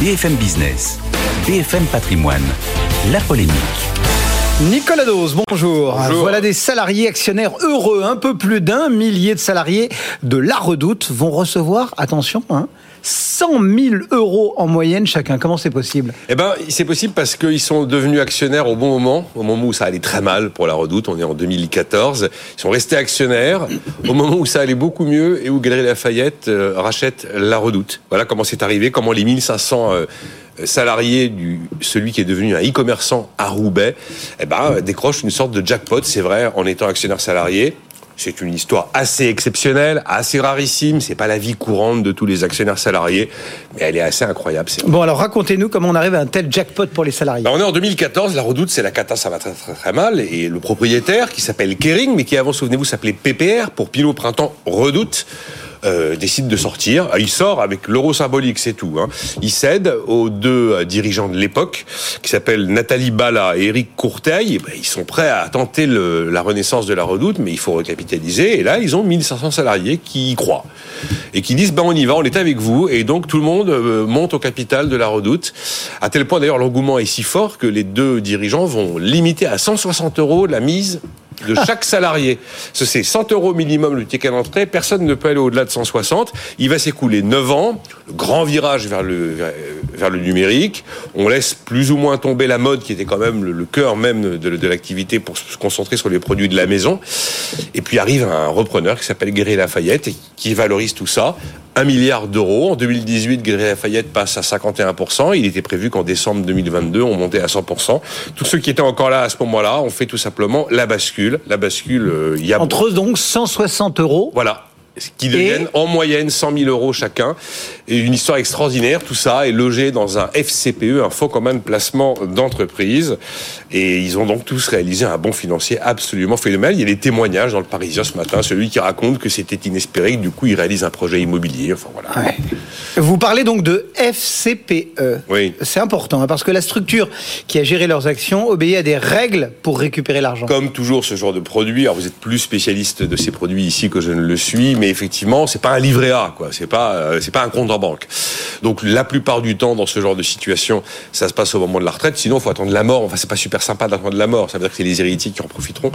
BFM Business, BFM Patrimoine, la polémique. Nicolas Dose, bonjour. Bonjour. Voilà des salariés actionnaires heureux. Un peu plus d'un millier de salariés de La Redoute vont recevoir, attention, hein, 100 000 euros en moyenne chacun. Comment c'est possible? Eh ben, c'est possible parce qu'ils sont devenus actionnaires au bon moment, au moment où ça allait très mal pour la Redoute. On est en 2014. Ils sont restés actionnaires au moment où ça allait beaucoup mieux et où Galeries Lafayette euh, rachète la Redoute. Voilà comment c'est arrivé, comment les 1500 euh, salariés du celui qui est devenu un e-commerçant à Roubaix, eh ben, décrochent une sorte de jackpot. C'est vrai, en étant actionnaire salarié. C'est une histoire assez exceptionnelle, assez rarissime. C'est pas la vie courante de tous les actionnaires salariés, mais elle est assez incroyable. Bon, alors racontez-nous comment on arrive à un tel jackpot pour les salariés. on est en 2014, la redoute, c'est la cata, ça va très très très mal. Et le propriétaire, qui s'appelle Kering, mais qui avant, souvenez-vous, s'appelait PPR, pour Pile au Printemps Redoute, euh, décide de sortir. Ah, Il sort avec l'euro symbolique, c'est tout. Hein. Il cède aux deux euh, dirigeants de l'époque, qui s'appellent Nathalie Bala et Éric Courteil. Et ben, ils sont prêts à tenter le- la renaissance de la redoute, mais il faut recapitaliser. Et là, ils ont 1500 salariés qui y croient. Et qui disent, ben on y va, on est avec vous. Et donc, tout le monde euh, monte au capital de la redoute. À tel point, d'ailleurs, l'engouement est si fort que les deux dirigeants vont limiter à 160 euros la mise de chaque salarié. Ce c'est 100 euros minimum le ticket d'entrée. Personne ne peut aller au-delà de 160. Il va s'écouler 9 ans. Grand virage vers le, numérique. On laisse plus ou moins tomber la mode qui était quand même le, cœur même de, de l'activité pour se concentrer sur les produits de la maison. Et puis arrive un repreneur qui s'appelle Guéry Lafayette et qui valorise tout ça. 1 milliard d'euros. En 2018, Guéry Lafayette passe à 51%. Il était prévu qu'en décembre 2022, on montait à 100%. Tous ceux qui étaient encore là à ce moment-là ont fait tout simplement la bascule. La bascule, euh, il y a... Entre eux, donc 160 euros. Voilà. Qui deviennent en moyenne 100 000 euros chacun. Et une histoire extraordinaire. Tout ça est logé dans un FCPE, un fonds commun de placement d'entreprise. Et ils ont donc tous réalisé un bon financier absolument phénoménal. Il y a des témoignages dans le Parisien ce matin. Celui qui raconte que c'était inespéré, que du coup il réalise un projet immobilier. Enfin voilà. Ouais. Vous parlez donc de FCPE. Oui. C'est important hein, parce que la structure qui a géré leurs actions obéit à des règles pour récupérer l'argent. Comme toujours, ce genre de produit. Alors, vous êtes plus spécialiste de ces produits ici que je ne le suis, mais effectivement, c'est pas un livret A, quoi. C'est pas, euh, c'est pas un compte en banque. Donc, la plupart du temps, dans ce genre de situation, ça se passe au moment de la retraite. Sinon, faut attendre la mort. Enfin, c'est pas super sympa d'attendre la mort. Ça veut dire que c'est les héritiers qui en profiteront.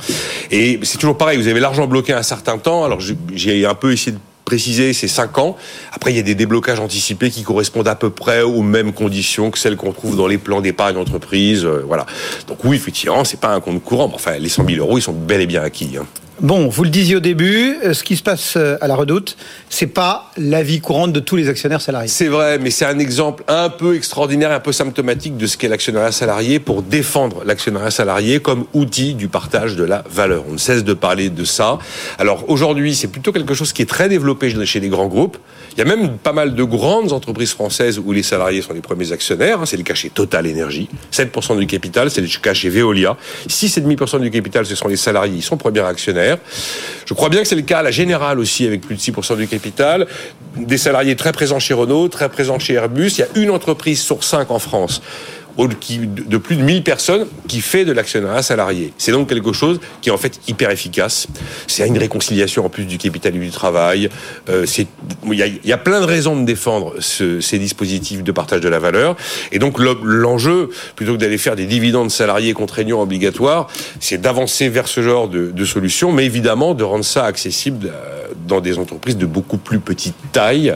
Et c'est toujours pareil. Vous avez l'argent bloqué un certain temps. Alors, j'ai- j'ai un peu essayé de préciser, c'est 5 ans. Après, il y a des déblocages anticipés qui correspondent à peu près aux mêmes conditions que celles qu'on trouve dans les plans d'épargne entreprise. euh, voilà. Donc oui, effectivement, c'est pas un compte courant. Mais enfin, les 100 000 euros, ils sont bel et bien acquis. hein. Bon, vous le disiez au début, euh, ce qui se passe euh, à la Redoute, c'est pas la vie courante de tous les actionnaires salariés. C'est vrai, mais c'est un exemple un peu extraordinaire, un peu symptomatique de ce qu'est l'actionnariat salarié pour défendre l'actionnariat salarié comme outil du partage de la valeur. On ne cesse de parler de ça. Alors aujourd'hui, c'est plutôt quelque chose qui est très développé chez les grands groupes. Il y a même pas mal de grandes entreprises françaises où les salariés sont les premiers actionnaires. hein. C'est le cas chez Total Energy. 7% du capital, c'est le cas chez Veolia. 6,5% du capital, ce sont les salariés, ils sont premiers actionnaires. Je crois bien que c'est le cas à la Générale aussi, avec plus de 6% du capital. Des salariés très présents chez Renault, très présents chez Airbus. Il y a une entreprise sur cinq en France de plus de 1000 personnes qui fait de l'actionnariat salarié. C'est donc quelque chose qui est en fait hyper efficace. C'est une réconciliation en plus du capital et du travail. Euh, Il y, a, plein de raisons de défendre ce- ces dispositifs de partage de la valeur. Et donc le- l'enjeu, plutôt que d'aller faire des dividendes salariés contraignants obligatoires, c'est d'avancer vers ce genre de, solution, mais évidemment de rendre ça accessible dans des entreprises de beaucoup plus petite taille.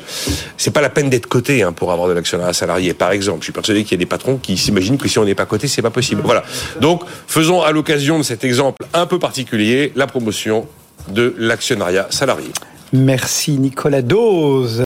C'est pas la peine d'être coté hein, pour avoir de l'actionnariat salarié, par exemple. Je suis persuadé qu'il y a des patrons qui s'imaginent que si on n'est pas coté, c'est pas possible. Voilà. Donc, faisons à l'occasion de cet exemple un peu particulier la promotion de l'actionnariat salarié. Merci Nicolas Dose.